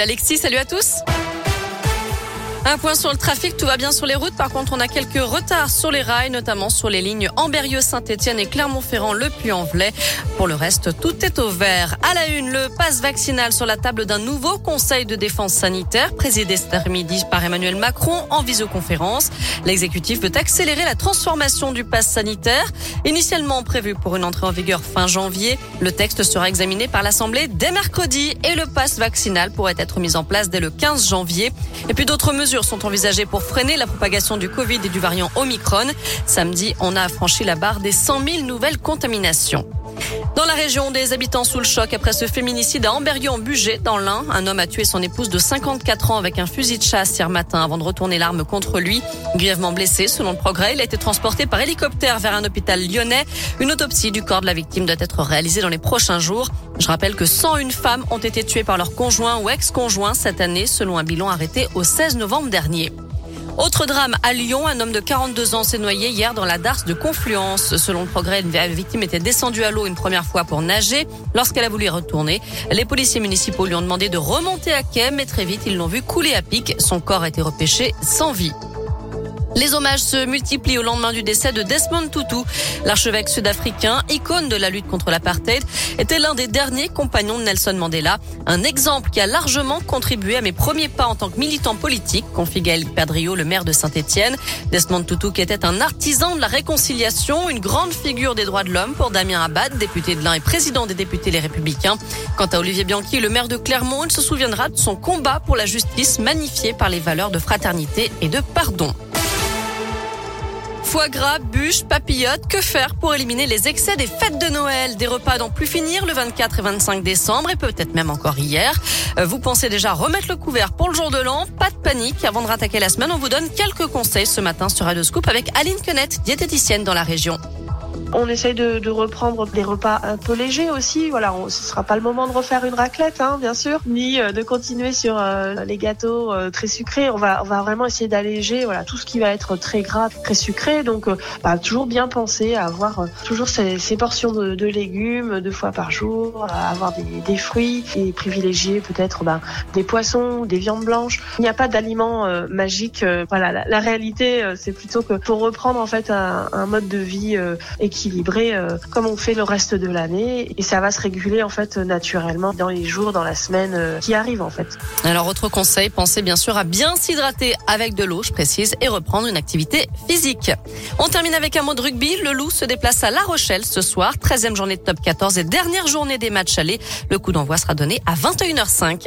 Alexis, salut à tous. Un point sur le trafic, tout va bien sur les routes. Par contre, on a quelques retards sur les rails, notamment sur les lignes Amberieux, Saint-Etienne et Clermont-Ferrand, le Puy-en-Velay. Pour le reste, tout est au vert. À la une, le passe vaccinal sur la table d'un nouveau conseil de défense sanitaire, présidé cet après-midi par Emmanuel Macron en visioconférence. L'exécutif veut accélérer la transformation du passe sanitaire. Initialement prévu pour une entrée en vigueur fin janvier, le texte sera examiné par l'Assemblée dès mercredi et le passe vaccinal pourrait être mis en place dès le 15 janvier. Et puis d'autres mesures sont envisagées pour freiner la propagation du Covid et du variant Omicron. Samedi, on a franchi la barre des 100 000 nouvelles contaminations. Dans la région, des habitants sous le choc après ce féminicide à Amberieu en Bugey, dans l'Ain. Un homme a tué son épouse de 54 ans avec un fusil de chasse hier matin avant de retourner l'arme contre lui. Grièvement blessé, selon le progrès, il a été transporté par hélicoptère vers un hôpital lyonnais. Une autopsie du corps de la victime doit être réalisée dans les prochains jours. Je rappelle que 101 femmes ont été tuées par leur conjoint ou ex-conjoint cette année, selon un bilan arrêté au 16 novembre dernier. Autre drame à Lyon, un homme de 42 ans s'est noyé hier dans la darse de Confluence. Selon le progrès, la victime était descendue à l'eau une première fois pour nager. Lorsqu'elle a voulu y retourner, les policiers municipaux lui ont demandé de remonter à quai, mais très vite, ils l'ont vu couler à pic. Son corps a été repêché sans vie. Les hommages se multiplient au lendemain du décès de Desmond Tutu. L'archevêque sud-africain, icône de la lutte contre l'apartheid, était l'un des derniers compagnons de Nelson Mandela. Un exemple qui a largement contribué à mes premiers pas en tant que militant politique, confie Gaël Padrio, le maire de Saint-Étienne. Desmond Tutu qui était un artisan de la réconciliation, une grande figure des droits de l'homme pour Damien Abad, député de l'Ain et président des députés les Républicains. Quant à Olivier Bianchi, le maire de Clermont, il se souviendra de son combat pour la justice magnifié par les valeurs de fraternité et de pardon. Foie gras, bûches, papillotes, que faire pour éliminer les excès des fêtes de Noël? Des repas d'en plus finir le 24 et 25 décembre et peut-être même encore hier. Euh, vous pensez déjà remettre le couvert pour le jour de l'an? Pas de panique. Avant de rattaquer la semaine, on vous donne quelques conseils ce matin sur Radio Scoop avec Aline Quenette, diététicienne dans la région. On essaye de, de, reprendre des repas un peu légers aussi. Voilà, on, ce sera pas le moment de refaire une raclette, hein, bien sûr, ni euh, de continuer sur euh, les gâteaux euh, très sucrés. On va, on va vraiment essayer d'alléger, voilà, tout ce qui va être très gras, très sucré. Donc, bah, toujours bien penser à avoir toujours ces, ces portions de, de, légumes deux fois par jour, à avoir des, des fruits et privilégier peut-être bah, des poissons, des viandes blanches. Il n'y a pas d'aliments magiques. voilà, la, la réalité, c'est plutôt que pour reprendre en fait un, un mode de vie équilibré euh, comme on fait le reste de l'année et ça va se réguler en fait naturellement dans les jours, dans la semaine euh, qui arrive en fait. Alors autre conseil, pensez bien sûr à bien s'hydrater avec de l'eau, je précise, et reprendre une activité physique. On termine avec un mot de rugby. Le Loup se déplace à La Rochelle ce soir, 13e journée de top 14 et dernière journée des matchs allés. Le coup d'envoi sera donné à 21h05.